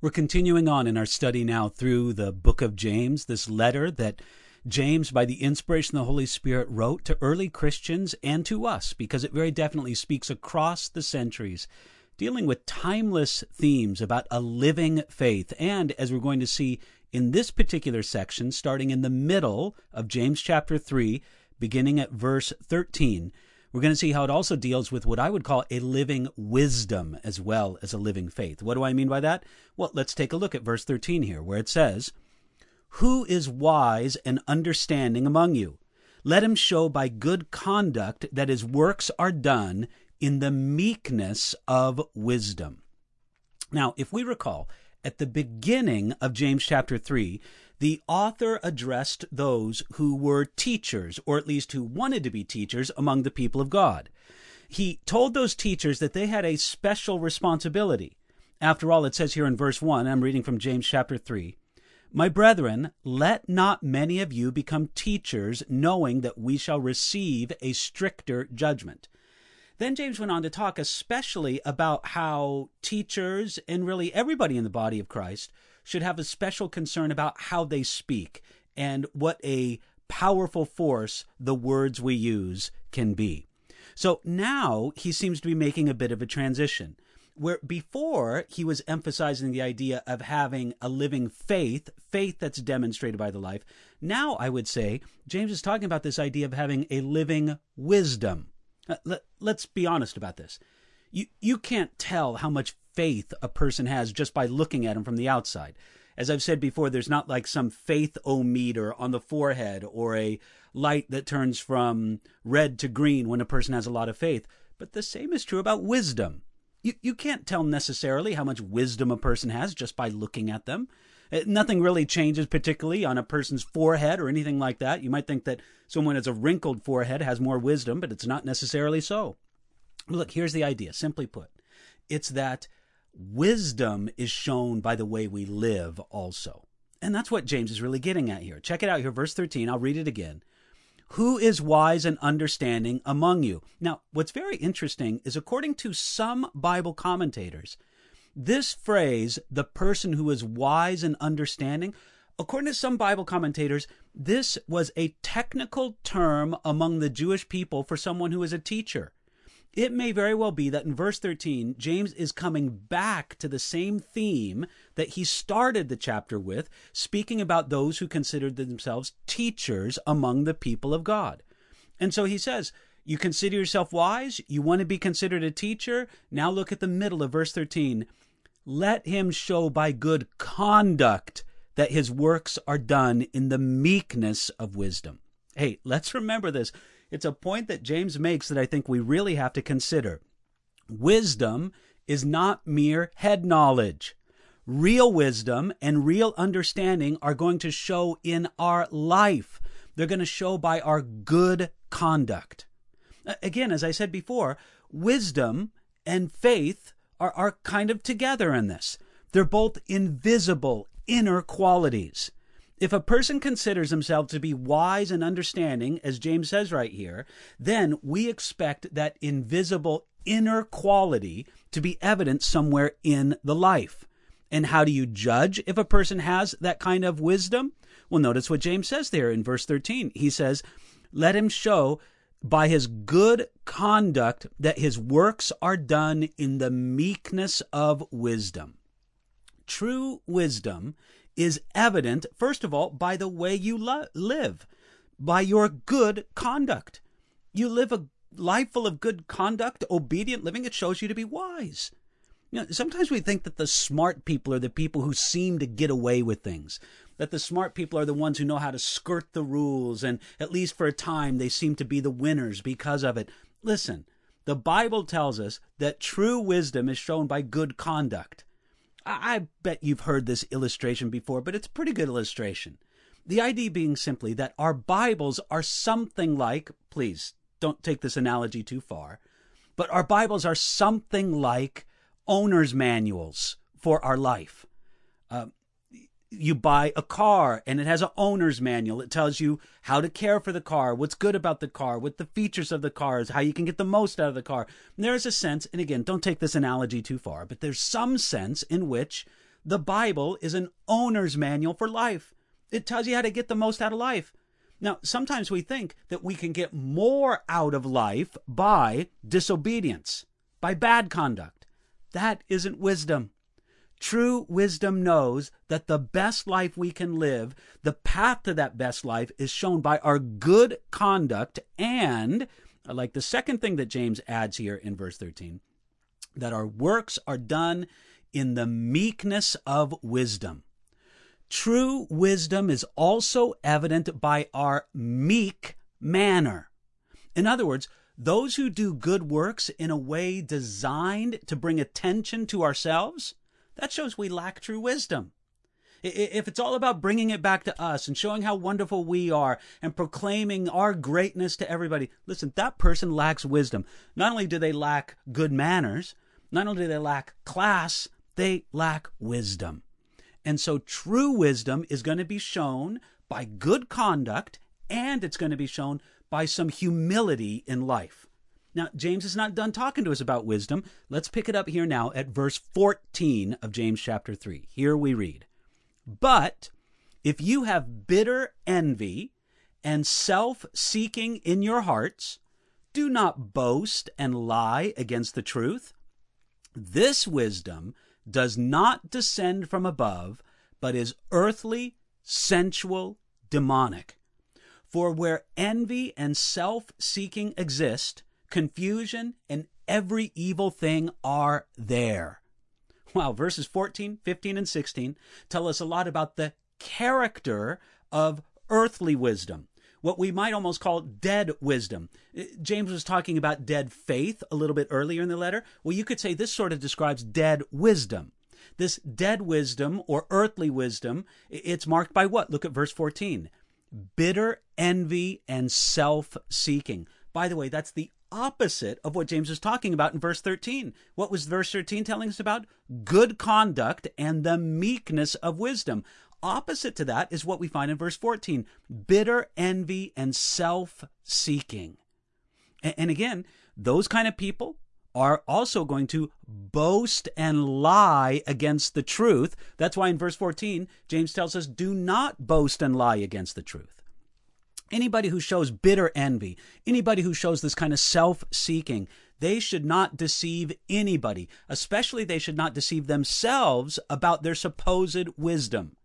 We're continuing on in our study now through the book of James, this letter that James, by the inspiration of the Holy Spirit, wrote to early Christians and to us, because it very definitely speaks across the centuries, dealing with timeless themes about a living faith. And as we're going to see in this particular section, starting in the middle of James chapter 3, beginning at verse 13, we're going to see how it also deals with what I would call a living wisdom as well as a living faith. What do I mean by that? Well, let's take a look at verse 13 here, where it says, Who is wise and understanding among you? Let him show by good conduct that his works are done in the meekness of wisdom. Now, if we recall, at the beginning of James chapter 3, the author addressed those who were teachers, or at least who wanted to be teachers among the people of God. He told those teachers that they had a special responsibility. After all, it says here in verse 1, I'm reading from James chapter 3. My brethren, let not many of you become teachers, knowing that we shall receive a stricter judgment. Then James went on to talk especially about how teachers and really everybody in the body of Christ should have a special concern about how they speak and what a powerful force the words we use can be. So now he seems to be making a bit of a transition. Where before he was emphasizing the idea of having a living faith, faith that's demonstrated by the life. Now I would say James is talking about this idea of having a living wisdom. Uh, let, let's be honest about this. You, you can't tell how much faith a person has just by looking at him from the outside. As I've said before, there's not like some faith o meter on the forehead or a light that turns from red to green when a person has a lot of faith. But the same is true about wisdom. You, you can't tell necessarily how much wisdom a person has just by looking at them. Uh, nothing really changes particularly on a person's forehead or anything like that. You might think that someone has a wrinkled forehead has more wisdom, but it's not necessarily so. Look, here's the idea, simply put. It's that wisdom is shown by the way we live also. And that's what James is really getting at here. Check it out here, verse 13. I'll read it again. Who is wise and understanding among you? Now, what's very interesting is according to some Bible commentators, this phrase, the person who is wise and understanding, according to some Bible commentators, this was a technical term among the Jewish people for someone who is a teacher it may very well be that in verse 13, James is coming back to the same theme that he started the chapter with, speaking about those who considered themselves teachers among the people of God. And so he says, You consider yourself wise? You want to be considered a teacher? Now look at the middle of verse 13. Let him show by good conduct that his works are done in the meekness of wisdom. Hey, let's remember this. It's a point that James makes that I think we really have to consider. Wisdom is not mere head knowledge. Real wisdom and real understanding are going to show in our life. They're going to show by our good conduct. Again, as I said before, wisdom and faith are, are kind of together in this. They're both invisible inner qualities. If a person considers himself to be wise and understanding, as James says right here, then we expect that invisible inner quality to be evident somewhere in the life. And how do you judge if a person has that kind of wisdom? Well, notice what James says there in verse 13. He says, Let him show by his good conduct that his works are done in the meekness of wisdom. True wisdom is evident, first of all, by the way you lo- live, by your good conduct. You live a life full of good conduct, obedient living, it shows you to be wise. You know, sometimes we think that the smart people are the people who seem to get away with things. That the smart people are the ones who know how to skirt the rules, and at least for a time they seem to be the winners because of it. Listen, the Bible tells us that true wisdom is shown by good conduct. I bet you've heard this illustration before, but it's a pretty good illustration. The idea being simply that our Bibles are something like, please don't take this analogy too far, but our Bibles are something like owner's manuals for our life. Uh, you buy a car and it has an owner's manual. It tells you how to care for the car, what's good about the car, what the features of the car is, how you can get the most out of the car. And there is a sense, and again, don't take this analogy too far, but there's some sense in which The Bible is an owner's manual for life. It tells you how to get the most out of life. Now, sometimes we think that we can get more out of life by disobedience, by bad conduct. That isn't wisdom. True wisdom knows that the best life we can live, the path to that best life, is shown by our good conduct. And like the second thing that James adds here in verse 13 that our works are done in the meekness of wisdom. True wisdom is also evident by our meek manner. In other words, those who do good works in a way designed to bring attention to ourselves, that shows we lack true wisdom. If it's all about bringing it back to us and showing how wonderful we are and proclaiming our greatness to everybody, listen, that person lacks wisdom. Not only do they lack good manners, not only do they lack class, they lack wisdom. And so true wisdom is going to be shown by good conduct and it's going to be shown by some humility in life. Now, James is not done talking to us about wisdom. Let's pick it up here now at verse 14 of James chapter 3. Here we read But if you have bitter envy and self seeking in your hearts, do not boast and lie against the truth. This wisdom does not descend from above, but is earthly, sensual, demonic. For where envy and self seeking exist, confusion and every evil thing are there. Wow, verses 14, 15, and 16 tell us a lot about the character of earthly wisdom what we might almost call dead wisdom. Uh, James was talking about dead faith a little bit earlier in the letter. Well, you could say this sort of describes dead wisdom. This dead wisdom or earthly wisdom, it's marked by what? Look at verse 14 bitter envy and self seeking. By the way, that's the opposite of what James is talking about in verse 13. What was verse 13 telling us about? Good conduct and the meekness of wisdom. Opposite to that is what we find in verse 14 bitter envy and self seeking. And again, those kind of people are also going to boast and lie against the truth. That's why in verse 14, James tells us, do not boast and lie against the truth. Anybody who shows bitter envy, anybody who shows this kind of self seeking, they should not deceive anybody, especially they should not deceive themselves about their supposed wisdom.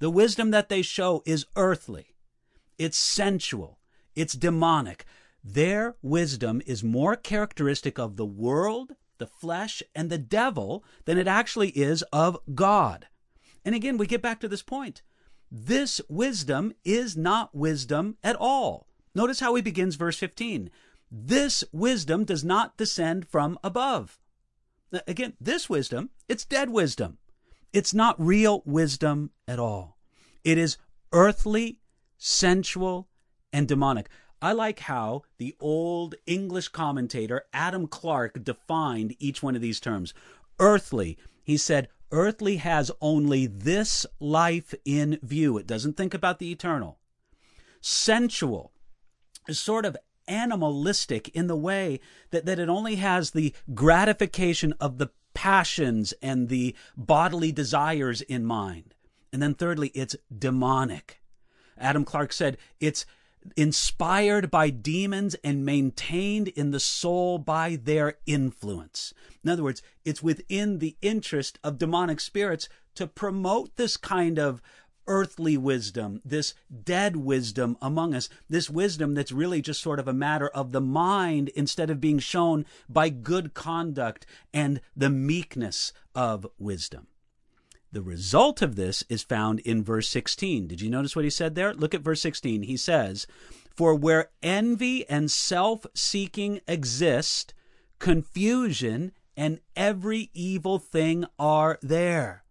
The wisdom that they show is earthly, it's sensual, it's demonic. Their wisdom is more characteristic of the world, the flesh, and the devil than it actually is of God. And again, we get back to this point. This wisdom is not wisdom at all. Notice how he begins verse 15. This wisdom does not descend from above. Again, this wisdom, it's dead wisdom. It's not real wisdom at all. It is earthly, sensual, and demonic. I like how the old English commentator Adam Clarke defined each one of these terms. Earthly, he said, earthly has only this life in view. It doesn't think about the eternal. Sensual is sort of animalistic in the way that, that it only has the gratification of the passions and the bodily desires in mind. And then thirdly, it's demonic. Adam Clarke said it's inspired by demons and maintained in the soul by their influence. In other words, it's within the interest of demonic spirits to promote this kind of earthly wisdom, this dead wisdom among us, this wisdom that's really just sort of a matter of the mind instead of being shown by good conduct and the meekness of wisdom. The result of this is found in verse 16. Did you notice what he said there? Look at verse 16. He says, For where envy and self seeking exist, confusion and every evil thing are there.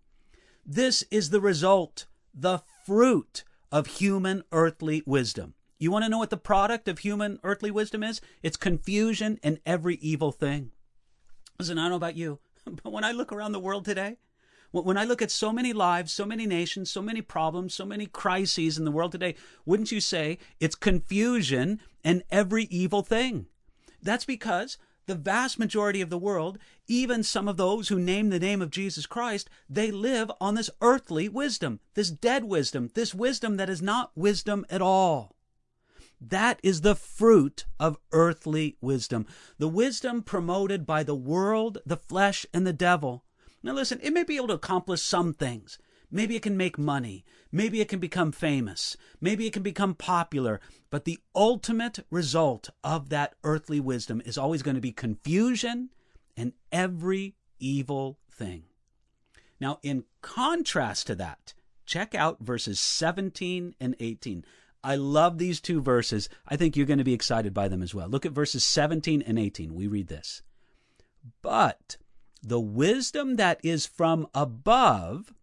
This is the result, the fruit of human earthly wisdom. You want to know what the product of human earthly wisdom is? It's confusion and every evil thing. Listen, I don't know about you, but when I look around the world today, when I look at so many lives, so many nations, so many problems, so many crises in the world today, wouldn't you say it's confusion and every evil thing? That's because the vast majority of the world, even some of those who name the name of Jesus Christ, they live on this earthly wisdom, this dead wisdom, this wisdom that is not wisdom at all. That is the fruit of earthly wisdom, the wisdom promoted by the world, the flesh, and the devil. Now, listen, it may be able to accomplish some things. Maybe it can make money. Maybe it can become famous. Maybe it can become popular. But the ultimate result of that earthly wisdom is always going to be confusion and every evil thing. Now, in contrast to that, check out verses 17 and 18. I love these two verses. I think you're going to be excited by them as well. Look at verses 17 and 18. We read this. But the wisdom that is from above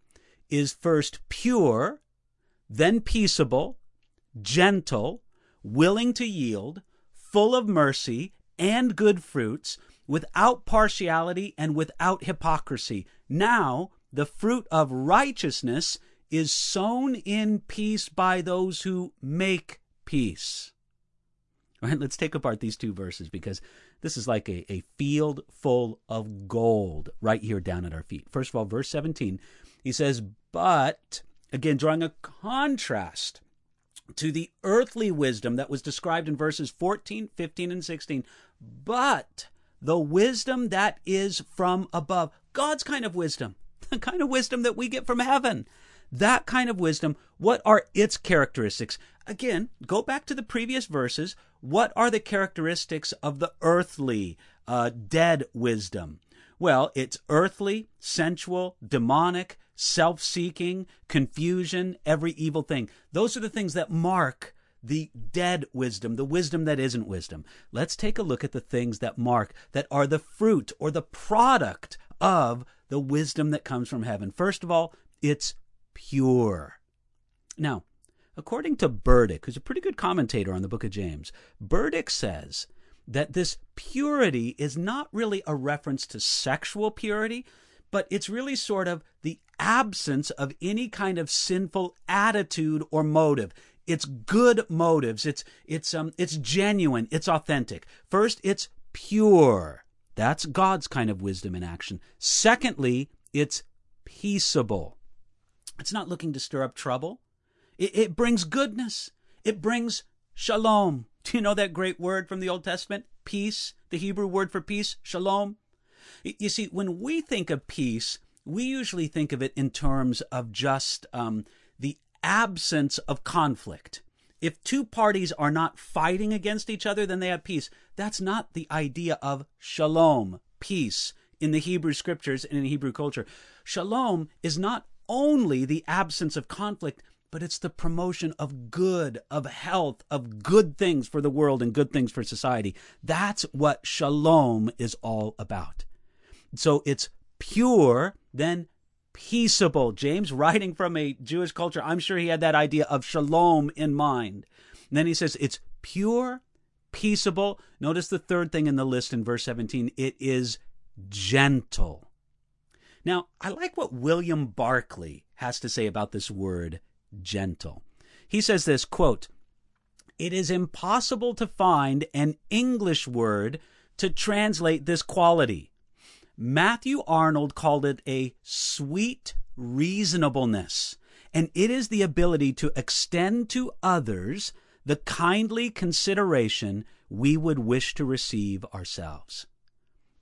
is first pure, then peaceable, gentle, willing to yield, full of mercy and good fruits, without partiality and without hypocrisy. Now, the fruit of righteousness is sown in peace by those who make peace. All right, let's take apart these two verses because this is like a, a field full of gold right here down at our feet. First of all, verse 17 he says, but, again, drawing a contrast to the earthly wisdom that was described in verses 14, 15, and 16, but the wisdom that is from above, God's kind of wisdom, the kind of wisdom that we get from heaven. That kind of wisdom, what are its characteristics? Again, go back to the previous verses. What are the characteristics of the earthly, uh, dead wisdom? Well, it's earthly, sensual, demonic, self seeking, confusion, every evil thing. Those are the things that mark the dead wisdom, the wisdom that isn't wisdom. Let's take a look at the things that mark, that are the fruit or the product of the wisdom that comes from heaven. First of all, it's pure. Now, according to Burdick, who's a pretty good commentator on the book of James, Burdick says that this purity is not really a reference to sexual purity, but it's really sort of the absence of any kind of sinful attitude or motive. It's good motives. It's it's um it's genuine. It's authentic. First, it's pure. That's God's kind of wisdom in action. Secondly, it's peaceable. It's not looking to stir up trouble. It, it brings goodness. It brings shalom. Do you know that great word from the Old Testament? Peace. The Hebrew word for peace, shalom. You see, when we think of peace, we usually think of it in terms of just um, the absence of conflict. If two parties are not fighting against each other, then they have peace. That's not the idea of shalom, peace, in the Hebrew scriptures and in Hebrew culture. Shalom is not only the absence of conflict, but it's the promotion of good, of health, of good things for the world and good things for society. That's what shalom is all about. So it's pure, then peaceable. James, writing from a Jewish culture, I'm sure he had that idea of shalom in mind. And then he says it's pure, peaceable. Notice the third thing in the list in verse 17 it is gentle. Now, I like what William Barclay has to say about this word gentle. He says this quote, It is impossible to find an English word to translate this quality. Matthew Arnold called it a sweet reasonableness, and it is the ability to extend to others the kindly consideration we would wish to receive ourselves.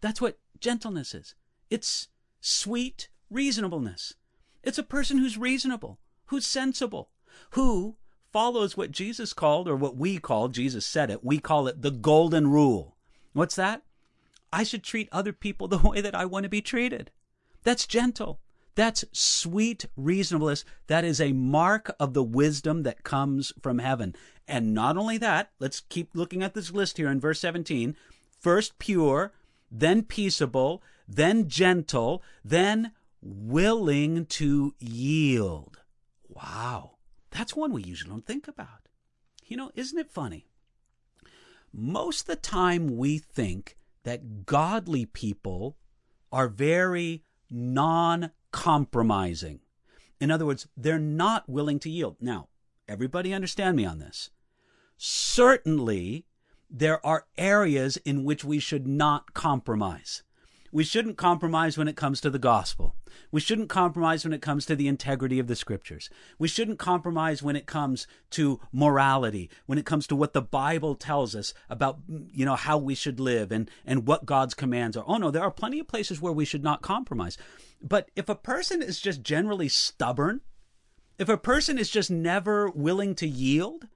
That's what gentleness is. It's sweet reasonableness. It's a person who's reasonable, who's sensible, who follows what Jesus called, or what we call, Jesus said it, we call it the golden rule. What's that? I should treat other people the way that I want to be treated. That's gentle. That's sweet reasonableness. That is a mark of the wisdom that comes from heaven. And not only that, let's keep looking at this list here in verse 17. First pure, then peaceable, then gentle, then willing to yield. Wow. That's one we usually don't think about. You know, isn't it funny? Most of the time we think that godly people are very non compromising. In other words, they're not willing to yield. Now, everybody understand me on this. Certainly, there are areas in which we should not compromise. We shouldn't compromise when it comes to the gospel. We shouldn't compromise when it comes to the integrity of the scriptures. We shouldn't compromise when it comes to morality, when it comes to what the Bible tells us about, you know, how we should live and, and what God's commands are. Oh no, there are plenty of places where we should not compromise. But if a person is just generally stubborn, if a person is just never willing to yield,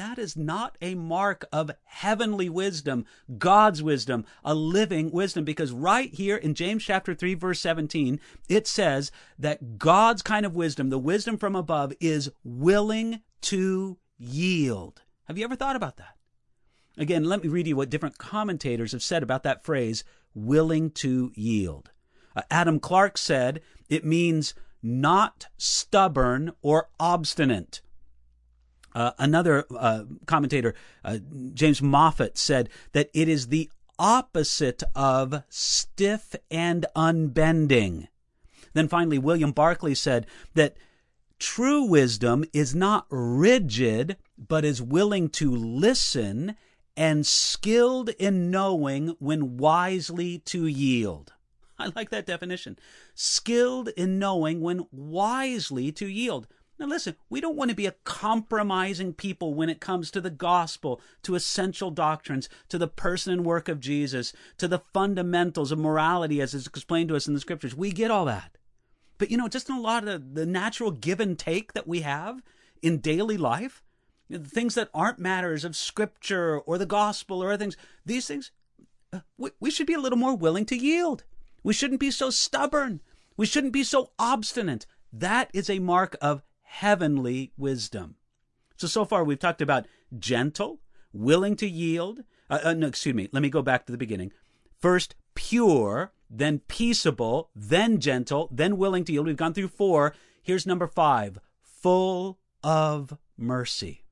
that is not a mark of heavenly wisdom, God's wisdom, a living wisdom. Because right here in James chapter 3, verse 17, it says that God's kind of wisdom, the wisdom from above, is willing to yield. Have you ever thought about that? Again, let me read you what different commentators have said about that phrase, willing to yield. Uh, Adam Clarke said it means not stubborn or obstinate. Uh, another uh, commentator, uh, James Moffatt, said that it is the opposite of stiff and unbending. Then finally, William Barclay said that true wisdom is not rigid, but is willing to listen and skilled in knowing when wisely to yield. I like that definition. Skilled in knowing when wisely to yield. Now, listen, we don't want to be a compromising people when it comes to the gospel, to essential doctrines, to the person and work of Jesus, to the fundamentals of morality as is explained to us in the scriptures. We get all that. But, you know, just in a lot of the, natural give and take that we have in daily life, you know, the things that aren't matters of scripture or the gospel or other things, these things, uh, we, we should be a little more willing to yield. We shouldn't be so stubborn. We shouldn't be so obstinate. That is a mark of heavenly wisdom. So, so far we've talked about gentle, willing to yield. Uh, uh, no, excuse me. Let me go back to the beginning. First, pure, then peaceable, then gentle, then willing to yield. We've gone through four. Here's number five full of mercy.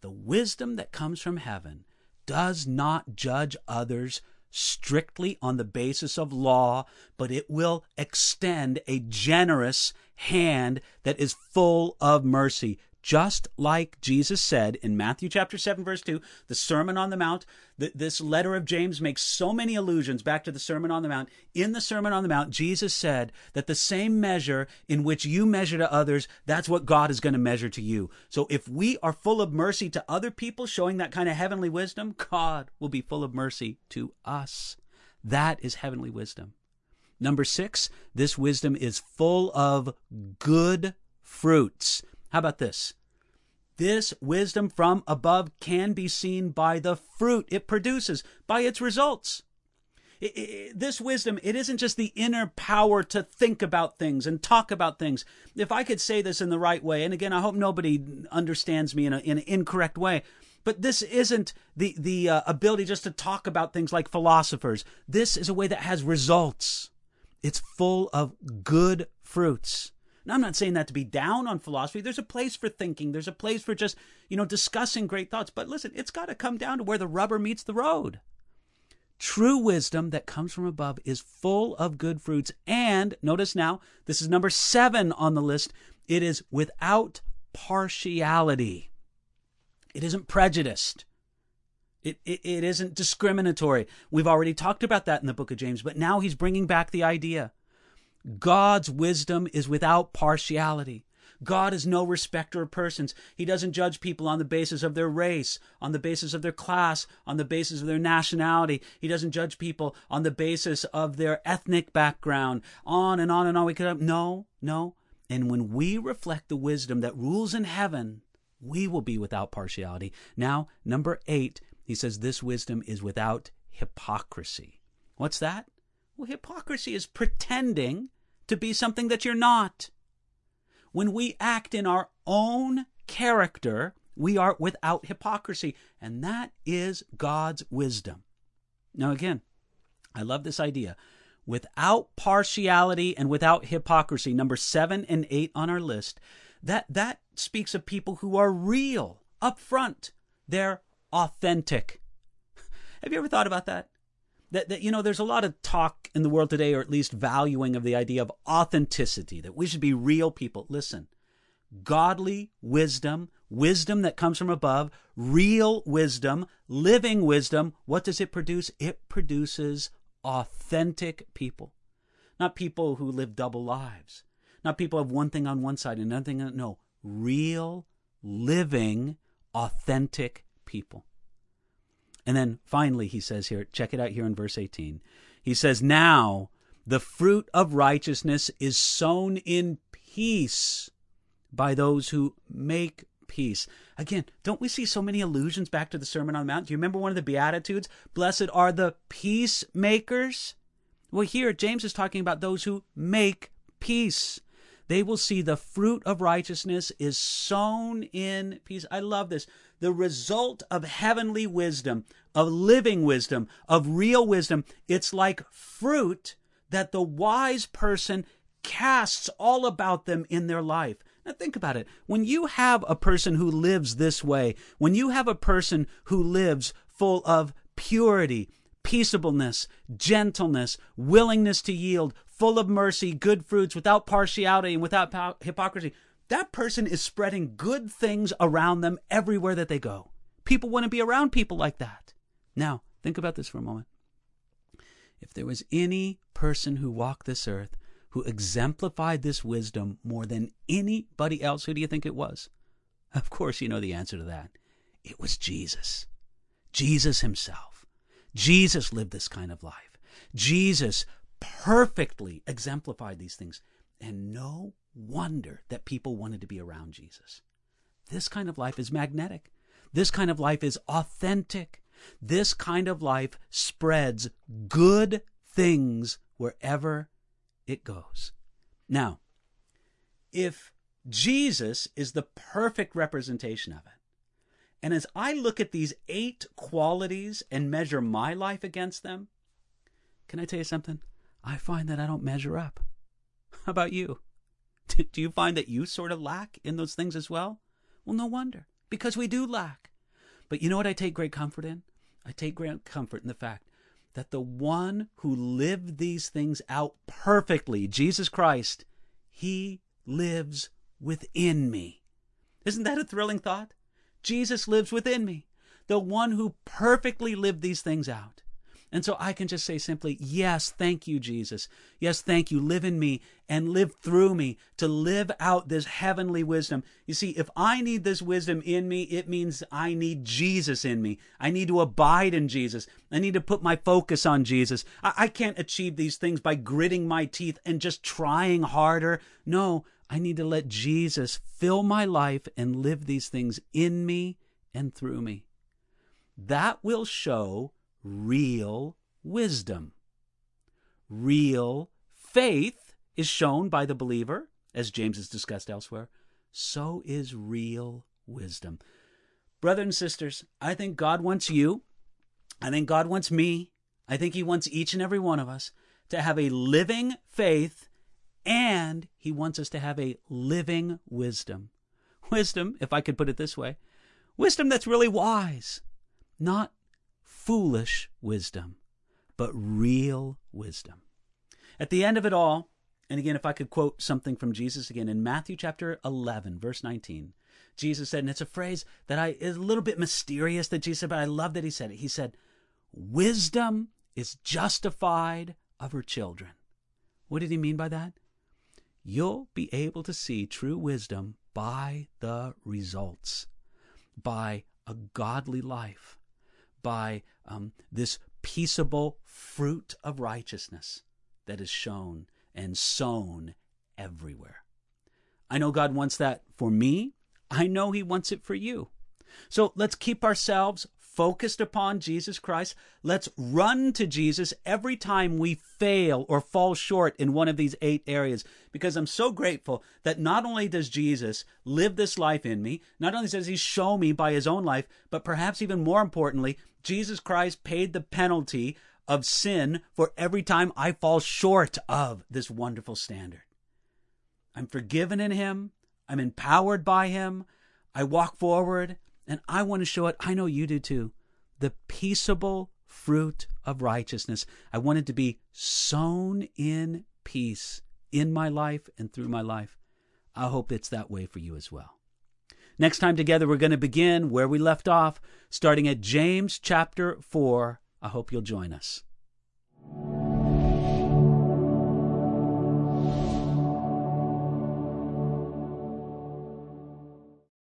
The wisdom that comes from heaven does not judge others strictly on the basis of law, but it will extend a generous hand that is full of mercy. Just like Jesus said in Matthew chapter 7 verse 2, the Sermon on the Mount, this letter of James makes so many allusions back to the Sermon on the Mount. In the Sermon on the Mount, Jesus said that the same measure in which you measure to others, that's what God is going to measure to you. So if we are full of mercy to other people, showing that kind of heavenly wisdom, God will be full of mercy to us. That is heavenly wisdom. Number six, this wisdom is full of good fruits. How about this? This wisdom from above can be seen by the fruit it produces, by its results. It, it, this wisdom, it isn't just the inner power to think about things and talk about things. If I could say this in the right way, and again, I hope nobody understands me in, a, in an incorrect way, but this isn't the, the uh, ability just to talk about things like philosophers. This is a way that has results. It's full of good fruits. Now, I'm not saying that to be down on philosophy. There's a place for thinking. There's a place for just, you know, discussing great thoughts. But listen, it's got to come down to where the rubber meets the road. True wisdom that comes from above is full of good fruits. And notice now, this is number seven on the list. It is without partiality. It isn't prejudiced. It, it, it isn't discriminatory. We've already talked about that in the book of James, but now he's bringing back the idea. God's wisdom is without partiality. God is no respecter of persons. He doesn't judge people on the basis of their race, on the basis of their class, on the basis of their nationality. He doesn't judge people on the basis of their ethnic background, on and on and on. We could have, no, no. And when we reflect the wisdom that rules in heaven, we will be without partiality. Now, number eight, he says this wisdom is without hypocrisy. What's that? Well, hypocrisy is pretending to be something that you're not. When we act in our own character, we are without hypocrisy, and that is God's wisdom. Now, again, I love this idea. Without partiality and without hypocrisy, number seven and eight on our list, that, that speaks of people who are real, upfront. They're authentic. Have you ever thought about that? That, that you know there's a lot of talk in the world today or at least valuing of the idea of authenticity that we should be real people listen godly wisdom, wisdom that comes from above, real wisdom, living wisdom, what does it produce? It produces authentic people. Not people who live double lives. Not people who have one thing on one side and another thing on no, real, living, authentic people. And then finally, he says here, check it out here in verse 18. He says, Now the fruit of righteousness is sown in peace by those who make peace. Again, don't we see so many allusions back to the Sermon on the Mount? Do you remember one of the Beatitudes? Blessed are the peacemakers. Well, here, James is talking about those who make peace. They will see the fruit of righteousness is sown in peace. I love this the result of heavenly wisdom, of living wisdom, of real wisdom. It's like fruit that the wise person casts all about them in their life. Now, think about it. When you have a person who lives this way, when you have a person who lives full of purity, peaceableness, gentleness, willingness to yield, full of mercy, good fruits, without partiality and without hypocrisy, that person is spreading good things around them everywhere that they go. People want to be around people like that. Now, think about this for a moment. If there was any person who walked this earth who exemplified this wisdom more than anybody else, who do you think it was? Of course, you know the answer to that. It was Jesus. Jesus himself. Jesus lived this kind of life. Jesus perfectly exemplified these things. And no wonder that people wanted to be around Jesus. This kind of life is magnetic. This kind of life is authentic. This kind of life spreads good things wherever it goes. Now, if Jesus is the perfect representation of it, and as I look at these eight qualities and measure my life against them, can I tell you something? I find that I don't measure up. How about you? Do you find that you sort of lack in those things as well? Well, no wonder, because we do lack. But you know what I take great comfort in? I take great comfort in the fact that the one who lived these things out perfectly, Jesus Christ, he lives within me. Isn't that a thrilling thought? Jesus lives within me, the one who perfectly lived these things out. And so I can just say simply, Yes, thank you, Jesus. Yes, thank you. Live in me and live through me to live out this heavenly wisdom. You see, if I need this wisdom in me, it means I need Jesus in me. I need to abide in Jesus. I need to put my focus on Jesus. I, I can't achieve these things by gritting my teeth and just trying harder. No, I need to let Jesus fill my life and live these things in me and through me. That will show real wisdom. Real faith is shown by the believer, as James has discussed elsewhere. So is real wisdom. Brothers and sisters, I think God wants you. I think God wants me. I think He wants each and every one of us to have a living faith, and He wants us to have a living wisdom. Wisdom, if I could put it this way, wisdom that's really wise, not foolish wisdom, but real wisdom. At the end of it all, and again, if I could quote something from Jesus again in Matthew chapter 11, verse 19, Jesus said, and it's a phrase that I is a little bit mysterious that Jesus said, but I love that he said it. He said, Wisdom is justified of her children. What did he mean by that? You'll be able to see true wisdom by the results, by a godly life, by um, this peaceable fruit of righteousness that is shown and sown everywhere. I know God wants that for me. I know He wants it for you. So let's keep ourselves focused upon Jesus Christ. Let's run to Jesus every time we fail or fall short in one of these eight areas because I'm so grateful that not only does Jesus live this life in me, not only does he show me by his own life, but perhaps even more importantly, Jesus Christ paid the penalty of sin for every time I fall short of this wonderful standard. I'm forgiven in him. I'm empowered by him. I walk forward. And I want to show it, I know you do too, the peaceable fruit of righteousness. I want it to be sown in peace in my life and through my life. I hope it's that way for you as well. Next time together, we're going to begin where we left off, starting at James chapter 4. I hope you'll join us.